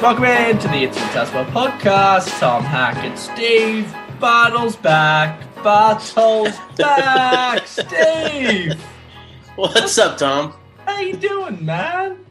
Welcome into the It's Tasman podcast. Tom Hackett, Steve Bartles back. Bartles back. Steve, What's up, Tom? how you doing, man?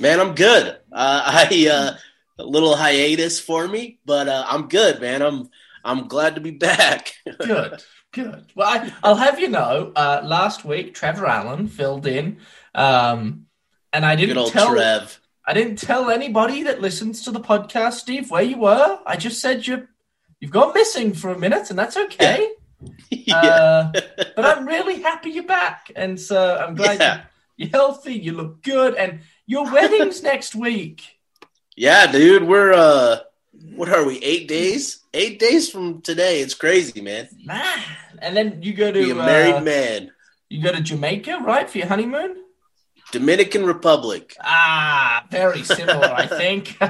Man, I'm good. Uh, I uh, a little hiatus for me, but uh, I'm good, man. I'm I'm glad to be back. Good, good. Well, I, I'll have you know. Uh, last week, Trevor Allen filled in, um, and I didn't old tell. Trev. I didn't tell anybody that listens to the podcast, Steve, where you were. I just said you you've gone missing for a minute, and that's okay. yeah. Uh, but I'm really happy you're back, and so I'm glad Yeah. you're healthy. You look good, and your wedding's next week. yeah, dude. We're uh, what are we? Eight days? Eight days from today. It's crazy, man. Man, and then you go Be a to married uh, man. you go to Jamaica, right, for your honeymoon? Dominican Republic. Ah, very similar, I think.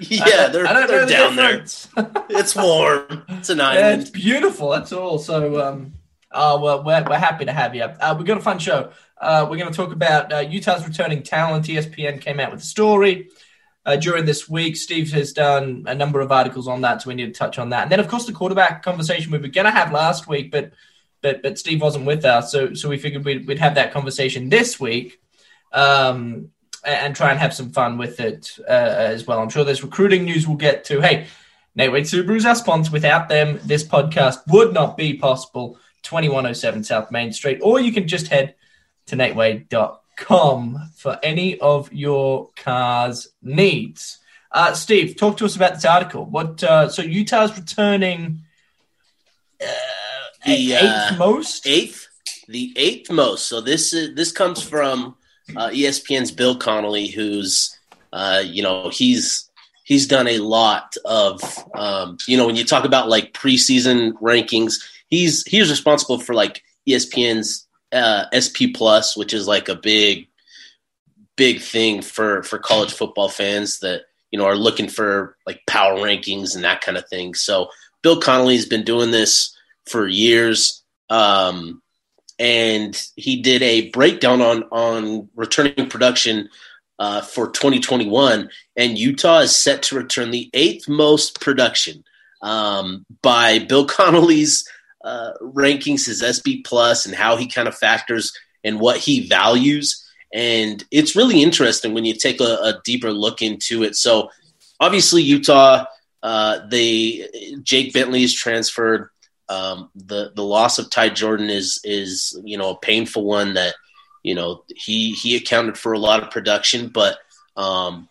Yeah, they're, I they're the down there. It's warm. It's an Yeah, it's beautiful. That's all. So, um, oh well, we're, we're happy to have you. Uh, we've got a fun show. Uh, we're going to talk about uh, Utah's returning talent. ESPN came out with a story uh, during this week. Steve has done a number of articles on that, so we need to touch on that. And then, of course, the quarterback conversation we were going to have last week, but but but Steve wasn't with us, so so we figured we'd, we'd have that conversation this week. Um, and- try and have some fun with it uh, as well. I'm sure there's recruiting news we'll get to. Hey, Nate Wade Subaru's our sponsor. Without them, this podcast would not be possible. 2107 South Main Street, or you can just head to natewade.com for any of your car's needs. Uh, Steve, talk to us about this article. What? Uh, so Utah's returning uh, The, eighth uh, most. eighth, the eighth most. So this is this comes from uh, ESPN's Bill Connolly, who's uh, you know he's he's done a lot of um, you know when you talk about like preseason rankings, he's he's responsible for like ESPN's uh, SP Plus, which is like a big big thing for for college football fans that you know are looking for like power rankings and that kind of thing. So Bill Connolly's been doing this for years. Um, and he did a breakdown on on returning production uh, for 2021, and Utah is set to return the eighth most production um, by Bill Connolly's uh, rankings, his SP plus, and how he kind of factors and what he values. And it's really interesting when you take a, a deeper look into it. So, obviously, Utah, uh, they Jake Bentley is transferred. Um, the the loss of Ty Jordan is is you know a painful one that you know he he accounted for a lot of production, but um,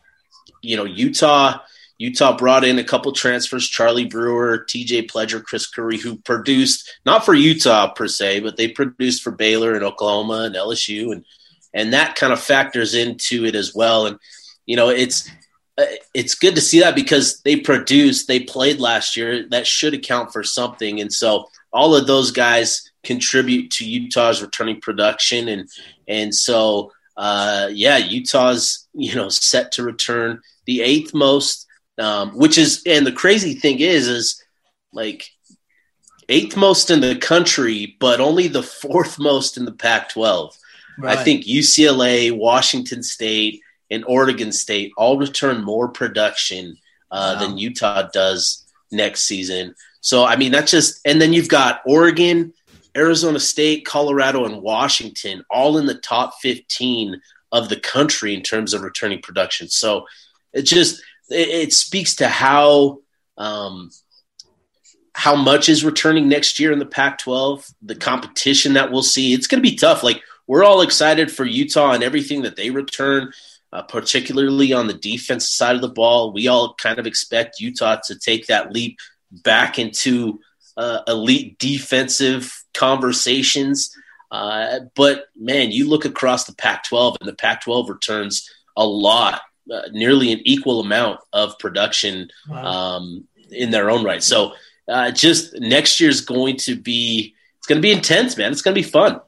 you know Utah Utah brought in a couple transfers: Charlie Brewer, T.J. Pledger, Chris Curry, who produced not for Utah per se, but they produced for Baylor and Oklahoma and LSU, and and that kind of factors into it as well. And you know it's it's good to see that because they produced, they played last year. That should account for something, and so all of those guys contribute to Utah's returning production, and and so uh, yeah, Utah's you know set to return the eighth most, um, which is and the crazy thing is is like eighth most in the country, but only the fourth most in the Pac-12. I think UCLA, Washington State, and Oregon State all return more production uh, Wow. than Utah does next season. So, I mean, that's just, and then you've got Oregon, Arizona State, Colorado, and Washington all in the top 15 of the country in terms of returning production. So it just, it, it speaks to how, um, how much is returning next year in the Pac 12, the competition that we'll see. It's going to be tough. Like, we're all excited for Utah and everything that they return, uh, particularly on the defense side of the ball. We all kind of expect Utah to take that leap back into uh, elite defensive conversations. Uh, but man, you look across the Pac 12, and the Pac 12 returns a lot, uh, nearly an equal amount of production Wow. um, in their own right. So, uh, just next year's going to be it's going to be intense, man. It's going to be fun.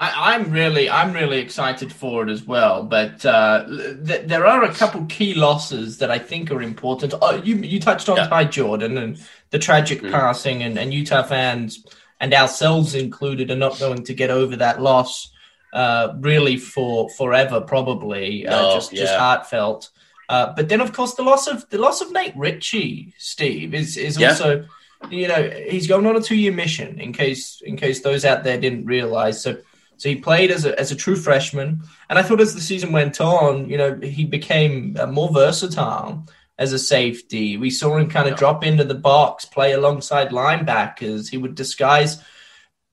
I, I'm really, I'm really excited for it as well. But uh, th- there are a couple key losses that I think are important. Oh, you you touched on Yeah. Ty Jordan and the tragic Mhm. passing, and, and Utah fans and ourselves included are not going to get over that loss uh, really for forever, probably. uh, No, just just yeah. heartfelt. Uh, but then, of course, the loss of the loss of Nate Ritchie, Steve, is is yeah. also, you know, he's going on a two year mission. In case in case those out there didn't realize, so so he played as a as a true freshman, and I thought as the season went on, you know, he became uh, more versatile as a safety. We saw him kind of yeah. drop into the box, play alongside linebackers. He would disguise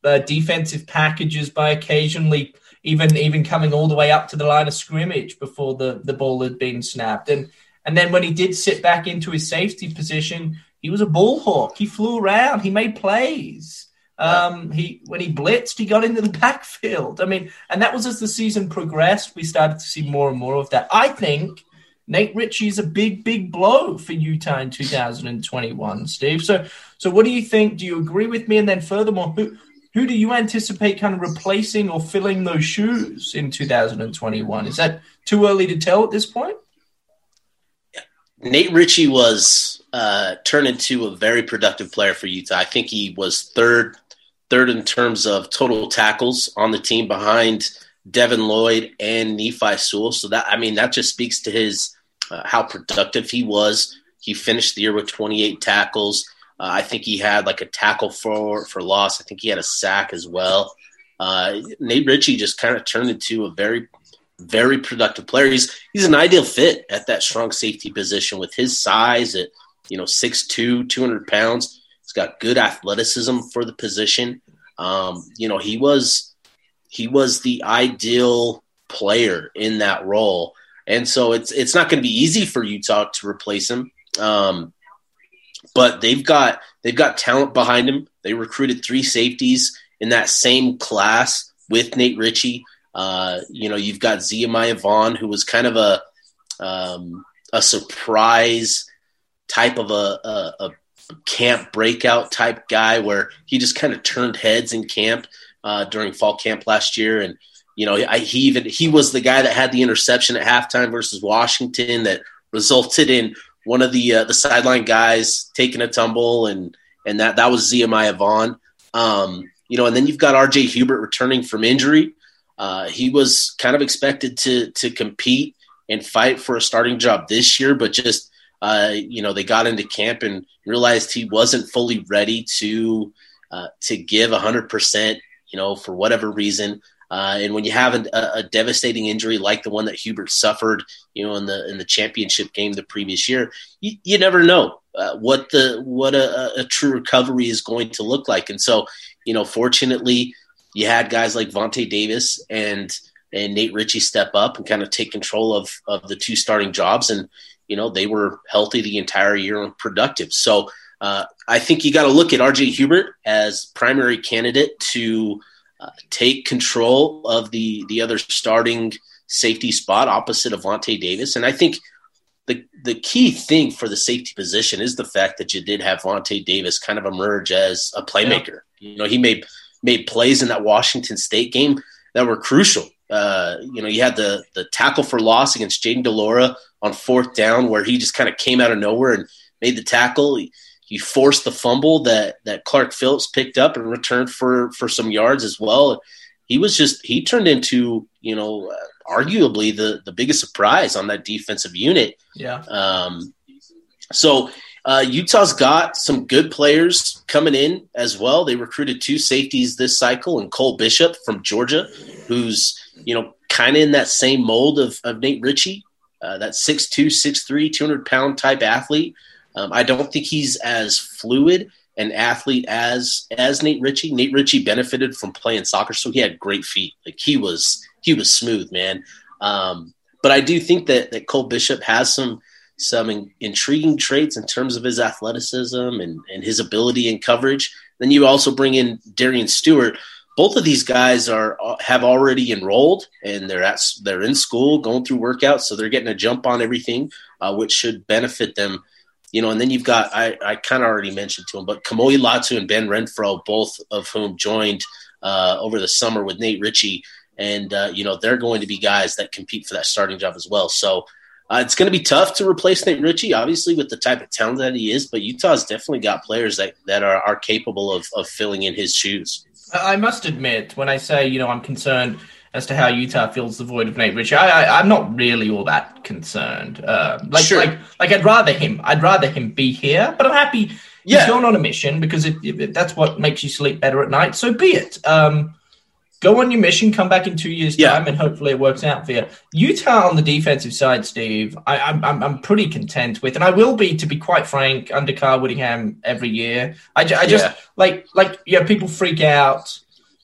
uh, defensive packages by occasionally even even coming all the way up to the line of scrimmage before the, the ball had been snapped. And and then when he did sit back into his safety position, he was a ball hawk. He flew around. He made plays. Um, he when he blitzed, he got into the backfield. I mean, and that was as the season progressed. We started to see more and more of that. I think Nate Ritchie is a big, big blow for Utah in 2021, Steve. So, so what do you think? Do you agree with me? And then, furthermore, who who do you anticipate kind of replacing or filling those shoes in 2021? Is that too early to tell at this point? Nate Ritchie was uh, turned into a very productive player for Utah. I think he was third, third in terms of total tackles on the team behind Devin Lloyd and Nephi Sewell. So that I mean that just speaks to his uh, how productive he was. He finished the year with 28 tackles. Uh, I think he had like a tackle for for loss. I think he had a sack as well. Uh, Nate Ritchie just kind of turned into a very very productive player. He's he's an ideal fit at that strong safety position with his size at you know 6'2", 200 pounds. Got good athleticism for the position. Um, you know, he was he was the ideal player in that role. And so it's it's not going to be easy for Utah to replace him. Um, but they've got they've got talent behind him. They recruited three safeties in that same class with Nate Ritchie. Uh, you know, you've got Zemaiah Vaughn, who was kind of a um, a surprise type of a, a, a, camp breakout type guy, where he just kind of turned heads in camp uh, during fall camp last year, and you know, I, he even he was the guy that had the interception at halftime versus Washington that resulted in one of the uh, the sideline guys taking a tumble, and and that that was Zemaiah Vaughn. Um, you know, and then you've got R.J. Hubert returning from injury. Uh, he was kind of expected to to compete and fight for a starting job this year, but just uh, you know they got into camp and realized he wasn't fully ready to uh, to give hundred percent. You know, for whatever reason. Uh, and when you have a, a, devastating injury like the one that Hubert suffered, you know, in the in the championship game the previous year, you, you never know uh, what the what a, a, true recovery is going to look like. And so, you know, fortunately, you had guys like Vonte Davis and and Nate Ritchie step up and kind of take control of of the two starting jobs, and you know they were healthy the entire year and productive. So. Uh, I think you got to look at RJ Hubert as primary candidate to uh, take control of the the other starting safety spot opposite of Vonte Davis. And I think the the key thing for the safety position is the fact that you did have Vonte Davis kind of emerge as a playmaker. Yeah. You know, he made made plays in that Washington State game that were crucial. Uh, you know, you had the the tackle for loss against Jayden de Laura on fourth down, where he just kind of came out of nowhere and made the tackle. He, he forced the fumble that that Clark Phillips picked up and returned for for some yards as well. He was just he turned into you know uh, arguably the the biggest surprise on that defensive unit. Yeah. Um, so uh, Utah's got some good players coming in as well. They recruited two safeties this cycle, and Cole Bishop from Georgia, who's you know kind of in that same mold of, of Nate Ritchie, uh, that 6'2", 6'3", 200 pound type athlete. Um, I don't think he's as fluid an athlete as as Nate Ritchie. Nate Ritchie benefited from playing soccer, so he had great feet. Like he was he was smooth, man. Um, but I do think that that Cole Bishop has some some in, intriguing traits in terms of his athleticism and, and his ability in coverage. Then you also bring in Darian Stewart. Both of these guys are have already enrolled and they're at they're in school going through workouts, so they're getting a jump on everything, uh, which should benefit them you know, and then you've got I, I kind of already mentioned to him, but Kamoi Latu and Ben Renfro, both of whom joined uh, over the summer with Nate Ritchie, and uh, you know they're going to be guys that compete for that starting job as well. So uh, it's going to be tough to replace Nate Ritchie, obviously with the type of talent that he is, but Utah's definitely got players that that are are capable of of filling in his shoes. I must admit, when I say you know I'm concerned as to how Utah fills the void of Nate Ritchie. I, am not really all that concerned. Uh, like, sure. like, like I'd rather him. I'd rather him be here, but I'm happy yeah. he's going on a mission because if, if, that's what makes you sleep better at night, so be it. Um, go on your mission, come back in two years' yeah. time, and hopefully it works out for you. Utah on the defensive side, Steve, I, am I'm, I'm pretty content with, and I will be, to be quite frank, under Kyle Whittingham every year. I, I just yeah. like like yeah, people freak out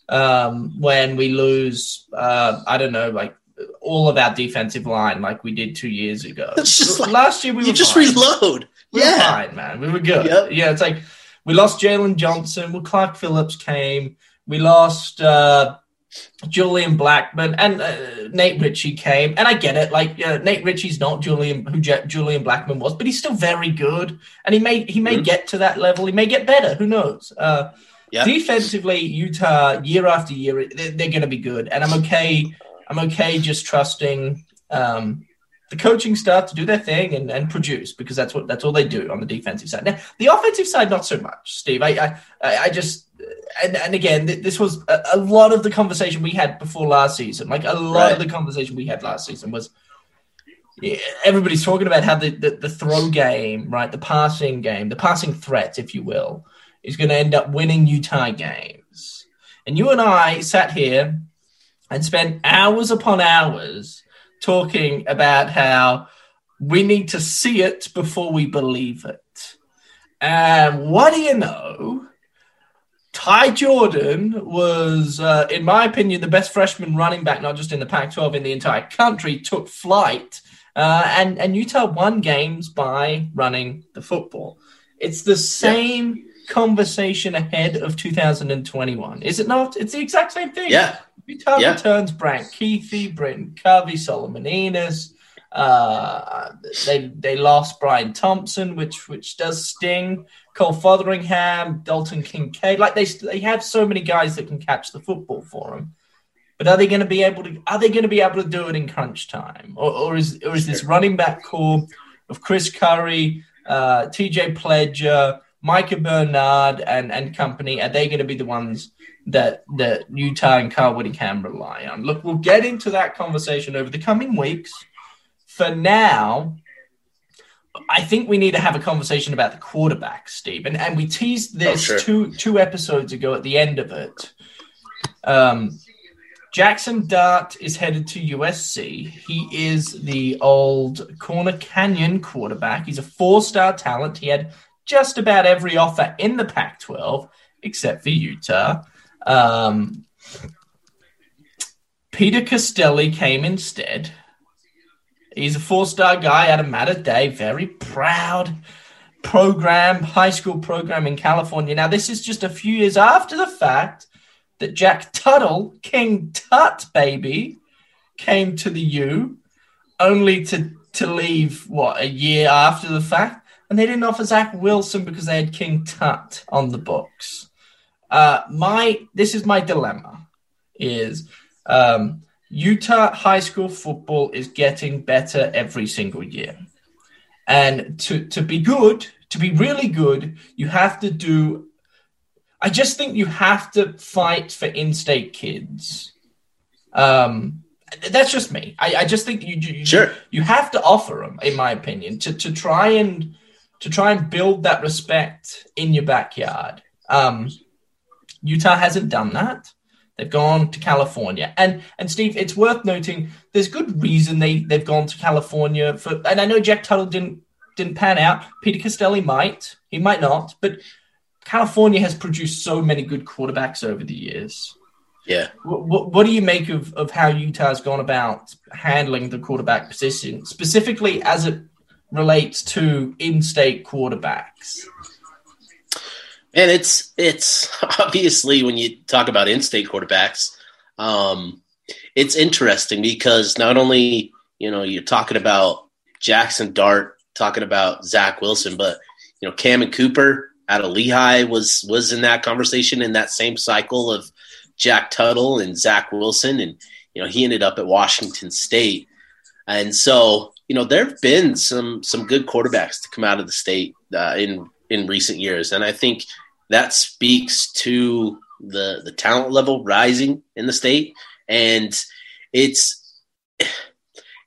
um, when we lose. Uh, I don't know, like all of our defensive line, like we did two years ago. Like, Last year we you just fine. reload. We yeah, were fine, man. We were good. Yep. Yeah, it's like we lost Jaylon Johnson. Well, Clark Phillips came. We lost. Uh, Julian Blackmon and uh, Nate Ritchie came, and I get it. Like uh, Nate Ritchie's not Julian who J- Julian Blackmon was, but he's still very good, and he may he may mm-hmm. get to that level. He may get better. Who knows? Uh, yep. Defensively, Utah year after year they're, they're going to be good, and I'm okay. I'm okay just trusting um, the coaching staff to do their thing and, and produce because that's what that's all they do on the defensive side. Now, the offensive side, not so much, Steve. I I, I just and, and again, this was a, a, lot of the conversation we had before last season. Like a lot right. of the conversation we had last season was yeah, everybody's talking about how the, the, the, throw game, right, the passing game, the passing threat, if you will, is going to end up winning Utah games. And you and I sat here and spent hours upon hours talking about how we need to see it before we believe it. And what do you know? Ty Jordan was, uh, in my opinion, the best freshman running back, not just in the Pac 12, in the entire country, took flight. Uh, and, and Utah won games by running the football. It's the same yeah. conversation ahead of 2021, is it not? It's the exact same thing. Yeah. Utah yeah. returns Brant Kuithe, Britton Covey, Solomon Enis. Uh, they they lost Bryan Thompson, which which does sting. Cole Fotheringham, Dalton Kincaid. Like they they have so many guys that can catch the football for them. But are they going to be able to? Are they going to be able to do it in crunch time, or, or is or is this running back core of Chris Curry, uh, T.J. Pledger, Micah Bernard, and and company? Are they going to be the ones that that Utah and Kyle Whittingham rely on? Look, we'll get into that conversation over the coming weeks. For now, I think we need to have a conversation about the quarterback, Steve. And, and we teased this oh, sure. two two episodes ago at the end of it. Um, Jaxson Dart is headed to USC. He is the old Corner Canyon quarterback. He's a four star talent. He had just about every offer in the Pac 12 except for Utah. Um, Peter Costelli came instead. He's a four star guy out of Mater Dei, very proud program, high school program in California. Now, this is just a few years after the fact that Jack Tuttle, King Tut baby, came to the U, only to, to leave, what, a year after the fact? And they didn't offer Zach Wilson because they had King Tut on the books. Uh, my this is my dilemma is um, Utah high school football is getting better every single year. And to, to be good, to be really good, you have to do. I just think you have to fight for in state kids. Um, that's just me. I, I just think you, you, sure. you have to offer them, in my opinion, to, to try and to try and build that respect in your backyard. Um, Utah hasn't done that. They've gone to California. And and Steve, it's worth noting there's good reason they, they've gone to California for and I know Jack Tuttle didn't didn't pan out. Peter Costelli might, he might not, but California has produced so many good quarterbacks over the years. Yeah. What, what do you make of, of how Utah's gone about handling the quarterback position, specifically as it relates to in state quarterbacks? And it's it's obviously when you talk about in-state quarterbacks, um, it's interesting because not only you know you're talking about Jaxson Dart, talking about Zach Wilson, but you know Cammon Cooper out of Lehi was was in that conversation in that same cycle of Jack Tuttle and Zach Wilson, and you know he ended up at Washington State, and so you know there have been some some good quarterbacks to come out of the state uh, in in recent years, and I think that speaks to the the talent level rising in the state. And it's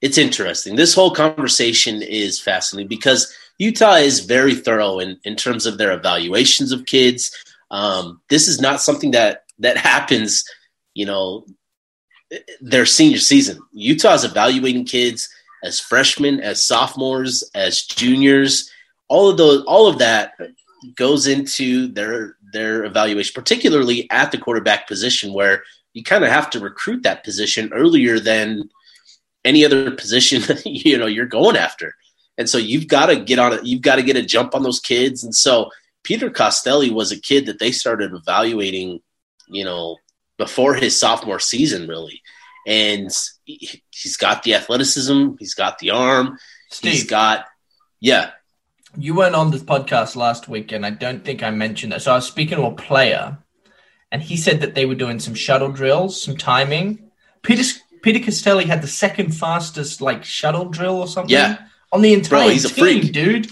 it's interesting. This whole conversation is fascinating because Utah is very thorough in, in terms of their evaluations of kids. Um, this is not something that that happens, you know, their senior season. Utah is evaluating kids as freshmen, as sophomores, as juniors. All of those, all of that goes into their their evaluation, particularly at the quarterback position, where you kind of have to recruit that position earlier than any other position you know you're going after. And so you've got to get on it. You've got to get a jump on those kids. And so Peter Costelli was a kid that they started evaluating, you know, before his sophomore season, really. And he's got the athleticism, he's got the arm, Steve, he's got, yeah. You weren't on this podcast last week, and I don't think I mentioned that. So I was speaking to a player, and he said that they were doing some shuttle drills, some timing. Peter Peter Costelli had the second fastest like shuttle drill or something. Yeah. On the entire Bro, he's team, a freak, dude.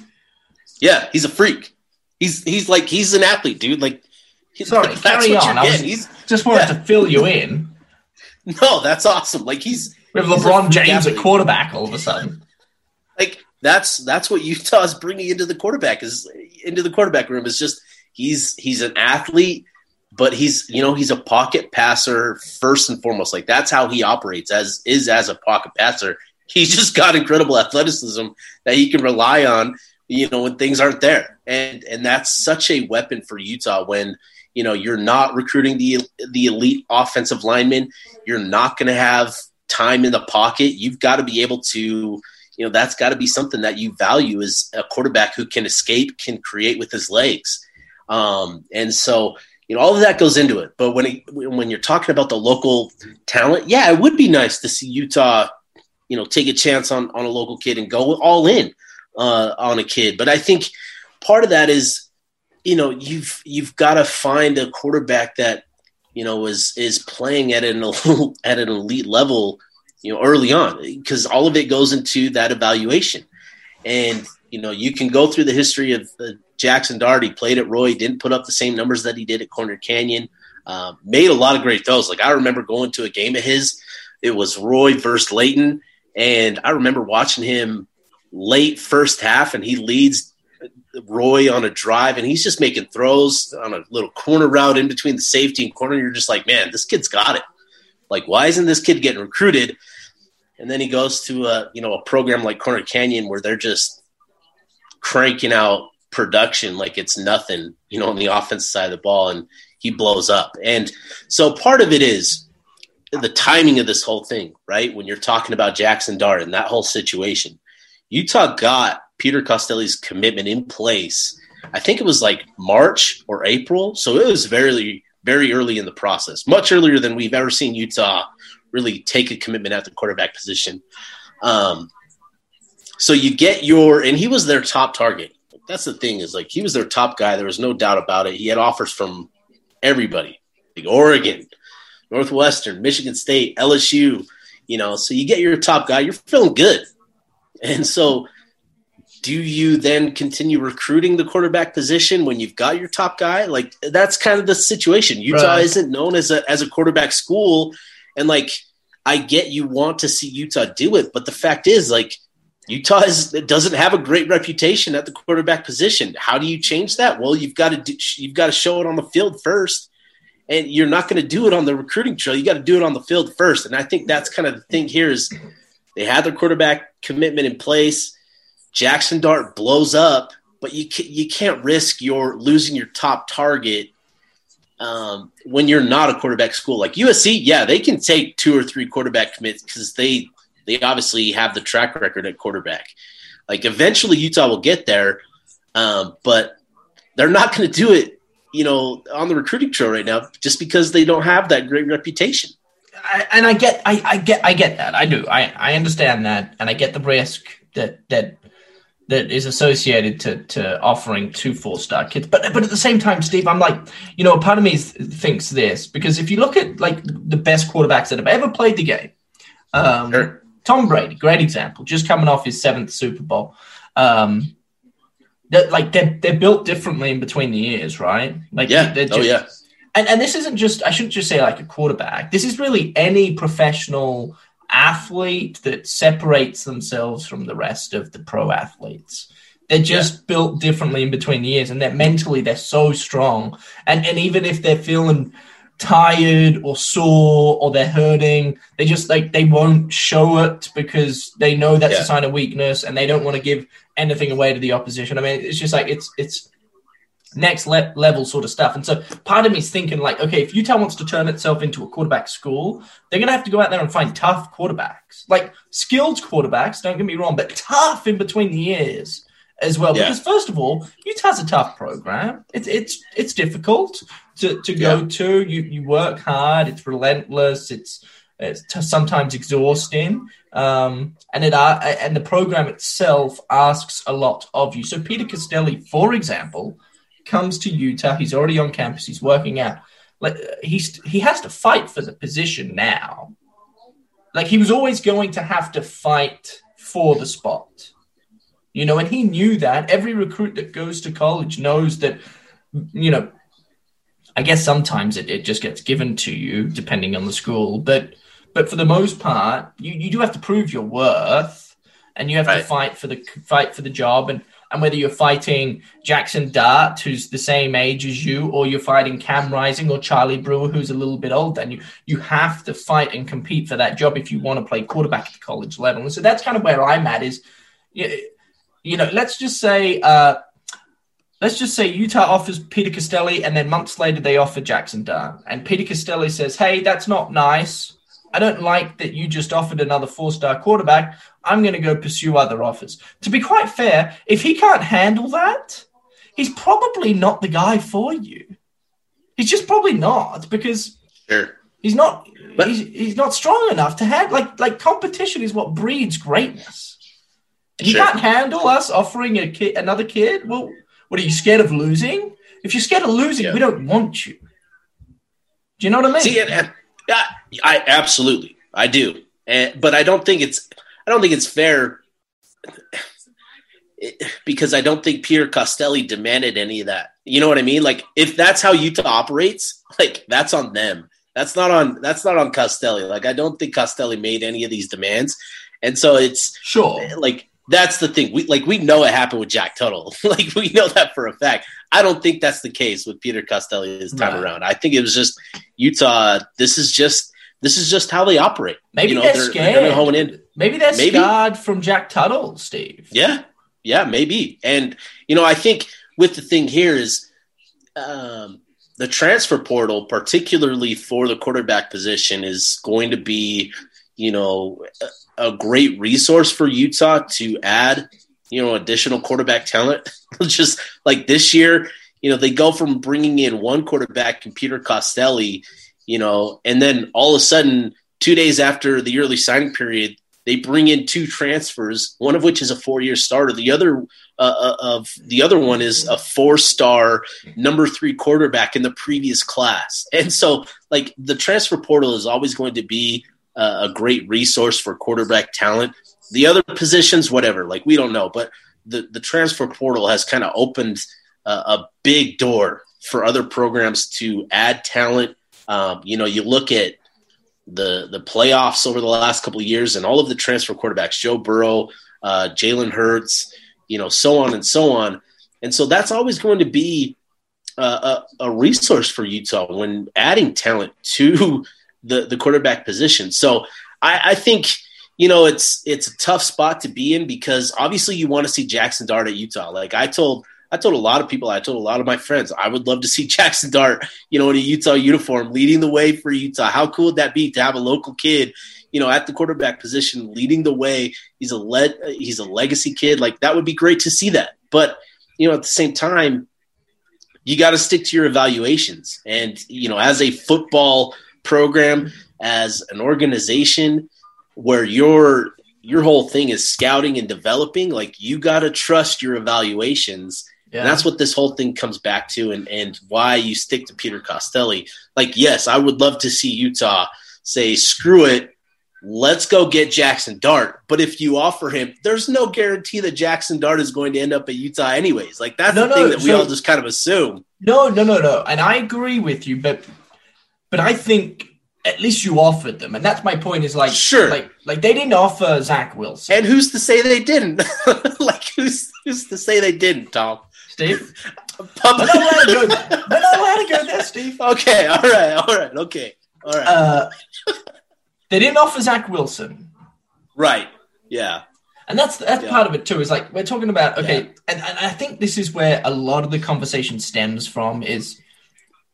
Yeah, he's a freak. He's he's like he's an athlete, dude. Like he's sorry, carry on. I was, just wanted yeah. to fill you in. No, that's awesome. Like he's we have LeBron James at quarterback all of a sudden. That's that's what Utah's bringing into the quarterback is into the quarterback room is just he's he's an athlete but he's you know he's a pocket passer first and foremost. Like that's how he operates as is as a pocket passer. He's just got incredible athleticism that he can rely on you know when things aren't there. And and that's such a weapon for Utah when you know you're not recruiting the the elite offensive lineman you're not going to have time in the pocket. You've got to be able to you know that's got to be something that you value as a quarterback who can escape can create with his legs. Um, and so you know all of that goes into it. But when it, when you're talking about the local talent yeah it would be nice to see utah you know take a chance on on a local kid and go all in uh, on a kid. But i think part of that is you know you've you've got to find a quarterback that you know is is playing at an at an elite level you know early on because all of it goes into that evaluation and you know you can go through the history of uh, Jaxson Dart, he played at Roy, didn't put up the same numbers that he did at Corner Canyon. Uh, made a lot of great throws. Like I remember going to a game of his. It was Roy versus Layton, and I remember watching him late first half, and he leads Roy on a drive, and he's just making throws on a little corner route in between the safety and corner. You're just like, man, this kid's got it. Like, why isn't this kid getting recruited? And then he goes to a you know a program like Corner Canyon where they're just cranking out production like it's nothing, you know, on the offense side of the ball, and he blows up. And so part of it is the timing of this whole thing, right? When you're talking about Jaxson Dart and that whole situation, Utah got Peter Costelli's commitment in place. I think it was like March or April, so it was very, very early in the process, much earlier than we've ever seen Utah really take a commitment at the quarterback position. Um, so you get your, and he was their top target that's the thing is like he was their top guy. There was no doubt about it. He had offers from everybody, like Oregon, Northwestern, Michigan State, LSU. You know, so you get your top guy. You're feeling good, and so do you then continue recruiting the quarterback position when you've got your top guy? Like that's kind of the situation. Utah right. isn't known as a as a quarterback school, and like I get you want to see Utah do it, but the fact is like Utah is, doesn't have a great reputation at the quarterback position. How do you change that? Well, you've got to do, you've got to show it on the field first, and you're not going to do it on the recruiting trail. You got to do it on the field first. And I think that's kind of the thing here is they had their quarterback commitment in place. Jaxson Dart blows up, but you you can't risk your losing your top target um, when you're not a quarterback school like USC. Yeah, they can take two or three quarterback commits because they they obviously have the track record at quarterback. Like eventually Utah will get there, um, but they're not going to do it, you know, on the recruiting trail right now, just because they don't have that great reputation. I, and I get, I, I, get, I get that. I do. I, I understand that, and I get the risk that that that is associated to to offering two four star kids. But but at the same time, Steve, I'm like, you know, a part of me thinks this because if you look at like the best quarterbacks that have ever played the game, um, sure Tom Brady, great example, just coming off his seventh Super Bowl. Um, that like they're they're built differently in between the years, right? Like yeah, just, oh yeah. and and this isn't just I shouldn't just say like a quarterback. This is really any professional athlete that separates themselves from the rest of the pro athletes. They're just yeah. built differently in between the years, and that mentally they're so strong. And and even if they're feeling tired or sore or they're hurting, they just like they won't show it because they know that's yeah. a sign of weakness, and they don't want to give anything away to the opposition. I mean, it's just like it's it's next le- level sort of stuff. And so part of me is thinking like, okay, if Utah wants to turn itself into a quarterback school, they're going to have to go out there and find tough quarterbacks, like skilled quarterbacks. Don't get me wrong, but tough in between the ears as well. Yeah. Because first of all, Utah's a tough program. It's it's it's difficult to, to go yeah. to. You you work hard. It's relentless. It's it's t- sometimes exhausting. Um, and it uh, and the program itself asks a lot of you. So Peter Costelli, for example, comes to Utah. He's already on campus. He's working out. Like uh, he's he has to fight for the position now. Like he was always going to have to fight for the spot. You know, and he knew that. Every recruit that goes to college knows that, you know, I guess sometimes it, it just gets given to you depending on the school. But but for the most part, you, you do have to prove your worth and you have right. to fight for the fight for the job. And and whether you're fighting Jaxson Dart, who's the same age as you, or you're fighting Cam Rising or Charlie Brewer, who's a little bit older than you, you have to fight and compete for that job if you want to play quarterback at the college level. And so that's kind of where I'm at. Is you know, let's just say. Uh, let's just say Utah offers Peter Costelli, and then months later they offer Jaxson Dart. And Peter Costelli says, Hey, that's not nice. I don't like that you just offered another four star quarterback. I'm going to go pursue other offers. To be quite fair, if he can't handle that, he's probably not the guy for you. He's just probably not because sure. he's not but, he's, he's not strong enough to have like like competition is what breeds greatness. And sure. you can't handle us offering a kid another kid. Well, what are you scared of losing? If you're scared of losing, yeah. we don't want you. Do you know what I mean? See, and, and I absolutely I do, and, but I don't think it's I don't think it's fair because I don't think Peter Costelli demanded any of that. You know what I mean? Like if that's how Utah operates, like that's on them. That's not on that's not on Costelli. Like I don't think Costelli made any of these demands. And so it's sure like that's the thing. We like we know it happened with Jack Tuttle. like we know that for a fact. I don't think that's the case with Peter Costelli this time right. around. I think it was just Utah. This is just this is just how they operate. Maybe you know, they're, scared. They're hone in. Maybe they're maybe. scarred from Jack Tuttle, Steve. Yeah, yeah, maybe. And you know, I think with the thing here is um, the transfer portal, particularly for the quarterback position, is going to be, you know, a, a great resource for Utah to add, you know, additional quarterback talent. Just like this year, you know, they go from bringing in one quarterback, Computer Costelli you know, and then all of a sudden, two days after the early signing period, they bring in two transfers, one of which is a four-year starter. The other uh, uh, of the other one is a four-star number three quarterback in the previous class. And so, like the transfer portal is always going to be uh, a great resource for quarterback talent. The other positions, whatever, like we don't know, but the the transfer portal has kind of opened uh, a big door for other programs to add talent um, you know, you look at the the playoffs over the last couple years and all of the transfer quarterbacks, Joe Burrow, uh, Jalen Hurts, you know, so on and so on. And so that's always going to be a, a, a resource for Utah when adding talent to the, the quarterback position. So I, I think you know it's it's a tough spot to be in because obviously you want to see Jaxson Dart at Utah. Like I told I told a lot of people, I told a lot of my friends, I would love to see Jaxson Dart, you know, in a Utah uniform, leading the way for Utah. How cool would that be to have a local kid, you know, at the quarterback position, leading the way? He's a le- he's a legacy kid. Like that would be great to see that. But you know, at the same time, you got to stick to your evaluations. And you know, as a football program, as an organization, where your your whole thing is scouting and developing, like you got to trust your evaluations yeah. And that's what this whole thing comes back to and, and why you stick to Peter Costelli. Like, yes, I would love to see Utah say, screw it. let's go get Jaxson Dart. But if you offer him, there's no guarantee that Jaxson Dart is going to end up at Utah anyways. Like that's No, the no, thing that we all just kind of assume. No, no, no, no. And I agree with you, but but I think at least you offered them, and that's my point. Is like Sure. like like they didn't offer Zach Wilson, And who's to say they didn't? like who's who's to say they didn't, Tom? Steve. Pub- We're not allowed to go there. We're not allowed to go there, Steve. okay, all right, all right, okay. All right. Uh, they didn't offer Zach Wilson. right. Yeah. And that's that's Yeah. part of it too. Is like we're talking about okay, Yeah. and, and I think this is where a lot of the conversation stems from. Is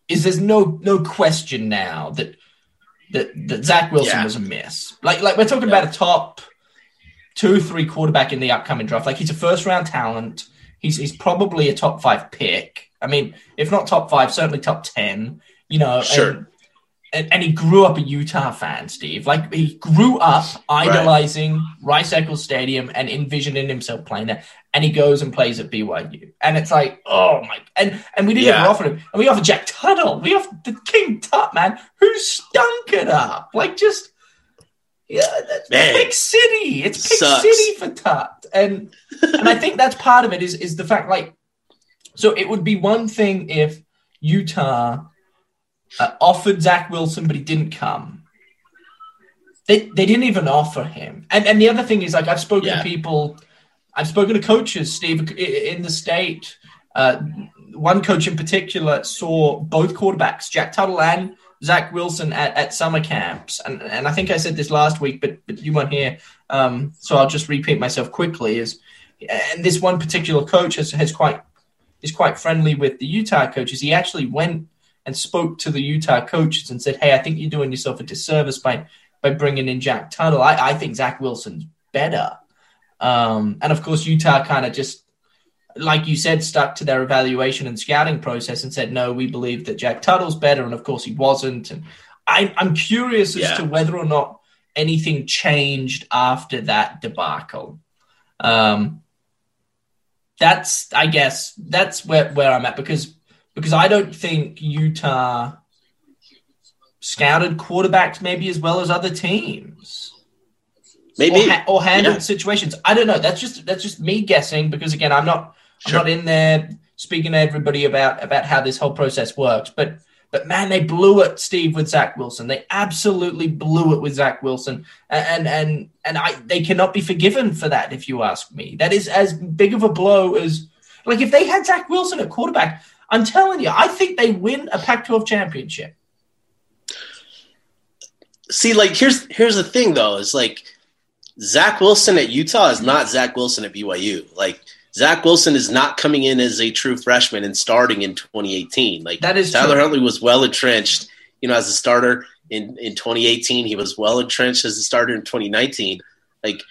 is there's no no question now that that that Zach Wilson Yeah. was a miss. Like like we're talking about a top two three quarterback in the upcoming draft. Like he's a first round talent. He's he's probably a top five pick. I mean, if not top five, certainly top ten. You know, Sure. And, and, and he grew up a Utah fan, Steve. Like he grew up idolizing Rice Eccles Stadium and envisioning himself playing there. And he goes and plays at BYU, and it's like, oh my! And and we didn't Yeah. even offer him, and we offered Jack Tuttle. We offered the King Tut man, who stunk it up, like just yeah, that's Man. Pick City. It's Big Sucks. City for Tut, and and I think that's part of it is is the fact like, so it would be one thing if Utah uh, offered Zach Wilson, but he didn't come. They, they didn't even offer him. And and the other thing is like I've spoken Yeah. to people, I've spoken to coaches, Steve, in the state. Uh, one coach in particular saw both quarterbacks, Jack Tuttle and Zach Wilson, at, at summer camps. And and I think I said this last week, but but you weren't here, um, so I'll just repeat myself quickly. Is and this one particular coach has, has quite is quite friendly with the Utah coaches. He actually went and spoke to the Utah coaches and said, "Hey, I think you're doing yourself a disservice by by bringing in Jack Tuttle. I, I think Zach Wilson's better." Um, and of course, Utah kind of just, like you said, stuck to their evaluation and scouting process and said, "No, we believe that Jack Tuttle's better." And of course, he wasn't. And I, I'm curious as Yeah. to whether or not anything changed after that debacle. Um, that's, I guess, that's where, where I'm at because because I don't think Utah scouted quarterbacks maybe as well as other teams Maybe. or, ha- or handled Yeah. situations. I don't know. That's just that's just me guessing because again, I'm not Sure. Not in there speaking to everybody about about how this whole process works. But but man, they blew it, Steve, with Zach Wilson. They absolutely blew it with Zach Wilson, and and and I they cannot be forgiven for that. If you ask me, that is as big of a blow as like if they had Zach Wilson at quarterback. I'm telling you, I think they win a Pac-12 championship. See, like here's here's the thing though, is like Zach Wilson at Utah is not Zach Wilson at BYU. Like Zach Wilson is not coming in as a true freshman and starting in 2018. Like That is Tyler true. Huntley was well entrenched, you know, as a starter in in 2018. He was well entrenched as a starter in 2019. Like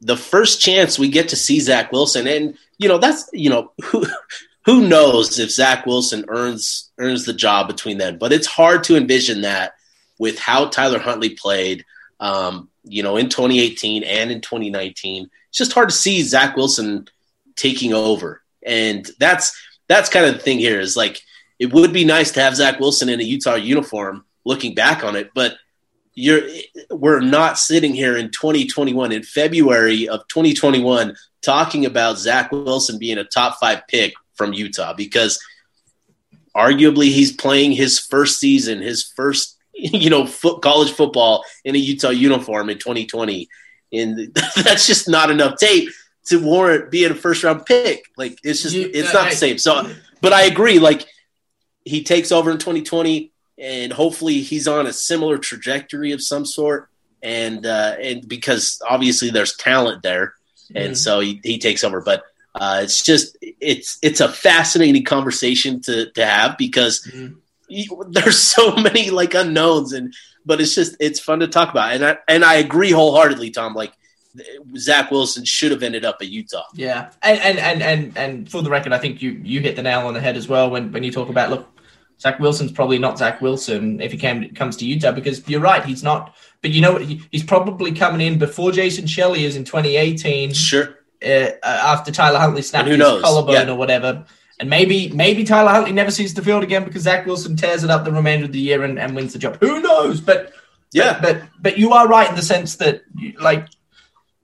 the first chance we get to see Zach Wilson, and you know that's you know who who knows if Zach Wilson earns earns the job between then. But it's hard to envision that with how Tyler Huntley played, um, you know, in 2018 and in 2019. It's just hard to see Zach Wilson taking over, and that's that's kind of the thing here. Is like it would be nice to have Zach Wilson in a Utah uniform. Looking back on it, but you're we're not sitting here in 2021 in February of 2021 talking about Zach Wilson being a top five pick from Utah because arguably he's playing his first season, his first you know foot, college football in a Utah uniform in 2020, and that's just not enough tape to warrant being a first round pick. Like it's just You- it's not I- the same. So, but I agree. Like he takes over in 2020 and hopefully he's on a similar trajectory of some sort and uh and because obviously there's talent there and Mhm. so he, he takes over but uh it's just it's it's a fascinating conversation to to have because Mhm. you, there's so many like unknowns and but it's just it's fun to talk about and I and I agree wholeheartedly Tom like Zach Wilson should have ended up at Utah Yeah, and and and and and for the record, I think you you hit the nail on the head as well when when you talk about look, Zach Wilson's probably not Zach Wilson if he came comes to Utah because you're right, he's not. But you know what? He, he's probably coming in before Jason Shelley is in 2018 sure uh, after Tyler Huntley snapped his knows? collarbone Yeah. or whatever. And maybe maybe Tyler Huntley never sees the field again because Zach Wilson tears it up the remainder of the year and, and wins the job. Who knows? But Yeah, but, but but you are right in the sense that like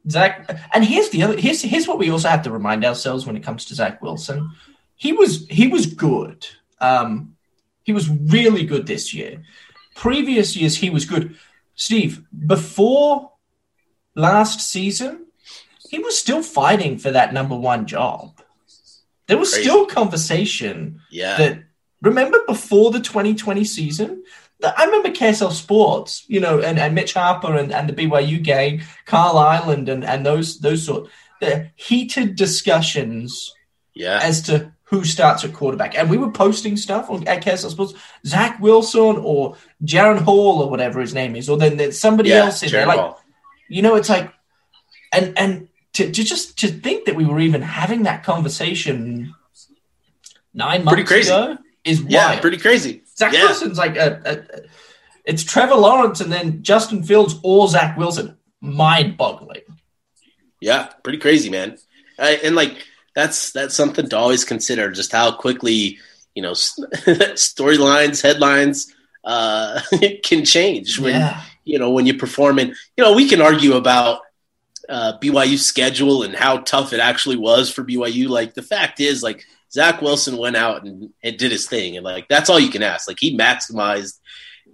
Zach. And here's the other. Here's here's what we also have to remind ourselves when it comes to Zach Wilson. He was he was good. Um, he was really good this year. Previous years he was good. Steve, before last season, he was still fighting for that number one job. There was Crazy. still conversation yeah, that remember before the 2020 season I remember KSL Sports, you know, and, and Mitch Harper and, and the BYU gang, Carl Island and, and those those sort the heated discussions yeah, as to who starts at quarterback. And we were posting stuff on at KSL Sports, Zach Wilson or Jaren Hall or whatever his name is, or then there's somebody yeah. else in there. Like Hall. you know, it's like, and and to, to just to think that we were even having that conversation nine months Pretty crazy. ago is wild. yeah, pretty crazy. Zach yeah. Wilson's like a, a, it's Trevor Lawrence and then Justin Fields or Zach Wilson. Mind boggling. Yeah, pretty crazy, man. Uh, and like that's that's something to always consider, just how quickly you know storylines, headlines uh, can change when Yeah. you know when you perform. And you know we can argue about uh, BYU's schedule and how tough it actually was for BYU. Like the fact is, like Zach Wilson went out and, and did his thing, and like that's all you can ask. Like he maximized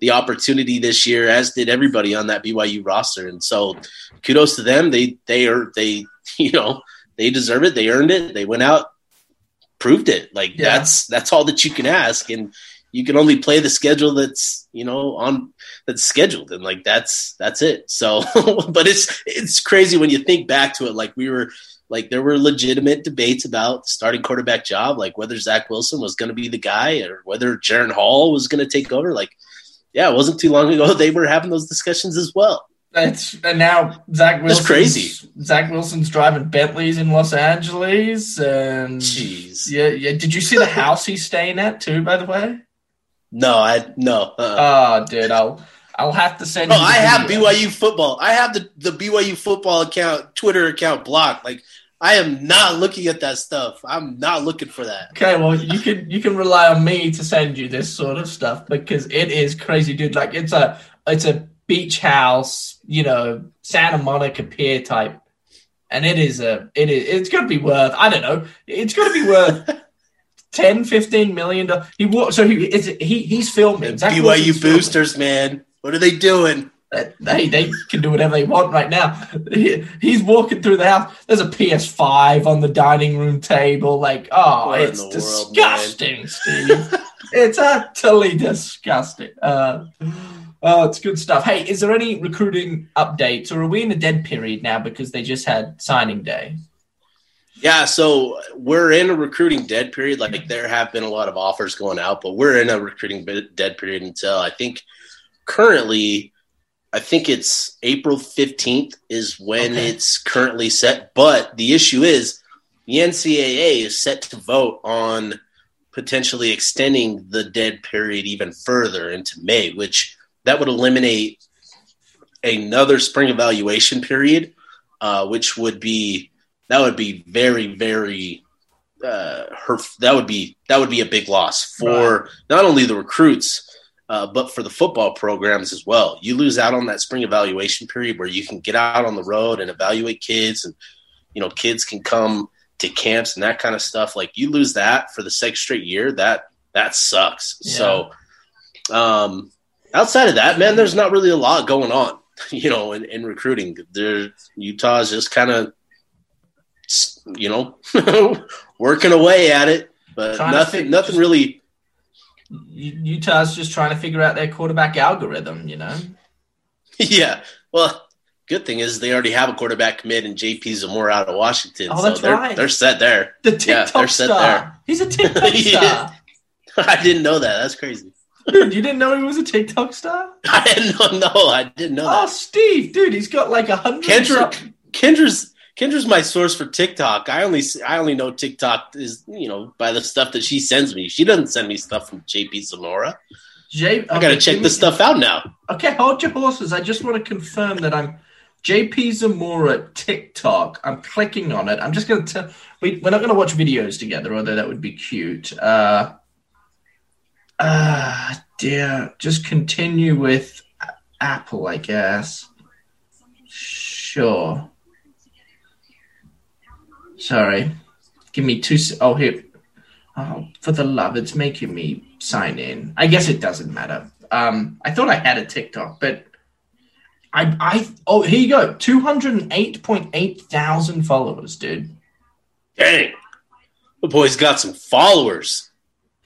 the opportunity this year, as did everybody on that BYU roster. And so, kudos to them. They they are they you know they deserve it. They earned it. They went out, proved it. Like Yeah. that's that's all that you can ask, and you can only play the schedule that's you know on that's scheduled, and like that's that's it. So, but it's it's crazy when you think back to it. Like we were. Like there were legitimate debates about starting quarterback job, like whether Zach Wilson was going to be the guy or whether Jaren Hall was going to take over. Like, yeah, it wasn't too long ago they were having those discussions as well. It's and now Zach That's crazy. Zach Wilson's driving Bentleys in Los Angeles and Jeez. yeah, yeah. Did you see the house he's staying at too, by the way? No, I no. Uh, Oh dude, I'll I'll have to send Bro, you I have. BYU football. I have the, the BYU football account, Twitter account blocked. Like, I am not looking at that stuff. I'm not looking for that. Okay, well you can you can rely on me to send you this sort of stuff because it is crazy, dude. Like it's a it's a beach house, you know, Santa Monica Pier type, and it is a it is it's gonna be worth I don't know it's gonna be worth 10, 15 million dollars. He so he is he he's filming Zach BYU Wilson's filming. boosters, man. What are they doing? They they can do whatever they want right now. He- he's walking through the house. There's a PS5 on the dining room table. Like, oh, What it's the world, disgusting, Steve. it's utterly disgusting. Uh, oh, it's good stuff. Hey, is there any recruiting updates, or are we in a dead period now because they just had signing day? Yeah, so we're in a recruiting dead period. Like, there have been a lot of offers going out, but we're in a recruiting dead period until I think currently, I think it's April 15th is when Okay. it's currently set. But the issue is the NCAA is set to vote on potentially extending the dead period even further into May, which that would eliminate another spring evaluation period, uh, which would be that would be very very uh, her that would be that would be a big loss for not only the recruits uh, but for the football programs as well. You lose out on that spring evaluation period where you can get out on the road and evaluate kids, and you know kids can come to camps and that kind of stuff. Like you lose that for the second straight year, that that sucks. Yeah. So, um, outside of that, man, there's not really a lot going on. You know, in, in recruiting, there Utah's just kind of you know working away at it, but Trying nothing, nothing really. Utah's just trying to figure out their quarterback algorithm. You know, Yeah. Well, good thing is they already have a quarterback commit in JP Zamora out of Washington. Oh, so that's they're right. they're set there. the Yeah, TikTok they're set star. there. He's a TikTok star. I didn't know that. That's crazy. Dude, you didn't know he was a TikTok star? I didn't know. No, I didn't know Oh, that. Steve, dude, he's got like a hundred. Kendrick, Kendra's Kendra's my source for TikTok. I only I only know TikTok is you know by the stuff that she sends me. She doesn't send me stuff from JP Zamora. J- I gotta check this stuff out now. Okay, hold your horses. I just want to confirm that I'm JP Zamora TikTok. I'm clicking on it. I'm just going to tell. We, we're not going to watch videos together, although that would be cute. Uh, ah, dear. Just continue with. Apple, I guess. Sure. Sorry. Give me two. Se- oh, here. Oh, for the love, it's making me sign in. I guess it doesn't matter. Um, I thought I had a TikTok, but I, I, oh, here you go. 208.8 thousand followers, dude. Dang. The boy's got some followers.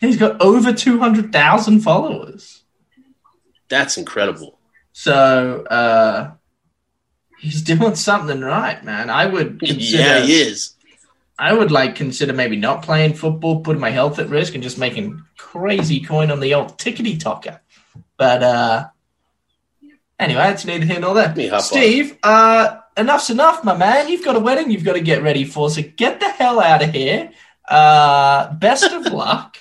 He's got over 200,000 followers. That's incredible. So, uh, he's doing something right, man. I would consider, yeah, he is. I would like consider maybe not playing football, putting my health at risk, and just making crazy coin on the old tickety tocker. But uh, anyway, that's neither here nor there. Let me hop. Steve, uh, enough's enough, my man. You've got a wedding you've got to get ready for, so get the hell out of here. Uh, best of luck.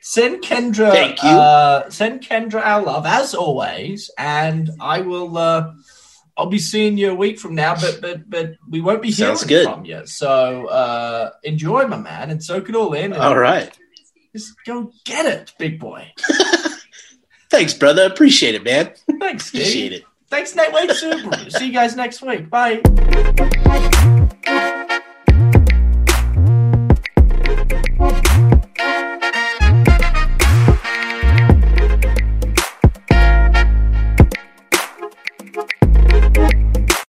Send Kendra, Thank you. Uh, send Kendra our love as always, and I will. I'll be seeing you a week from now, but but but we won't be hearing Sounds good. from you. So uh, enjoy, my man, and soak it all in. All right. just go get it, big boy. Thanks, brother. Appreciate it, man. Thanks, Steve. Appreciate it. Thanks, Nightwave Subaru. See you guys next week. Bye.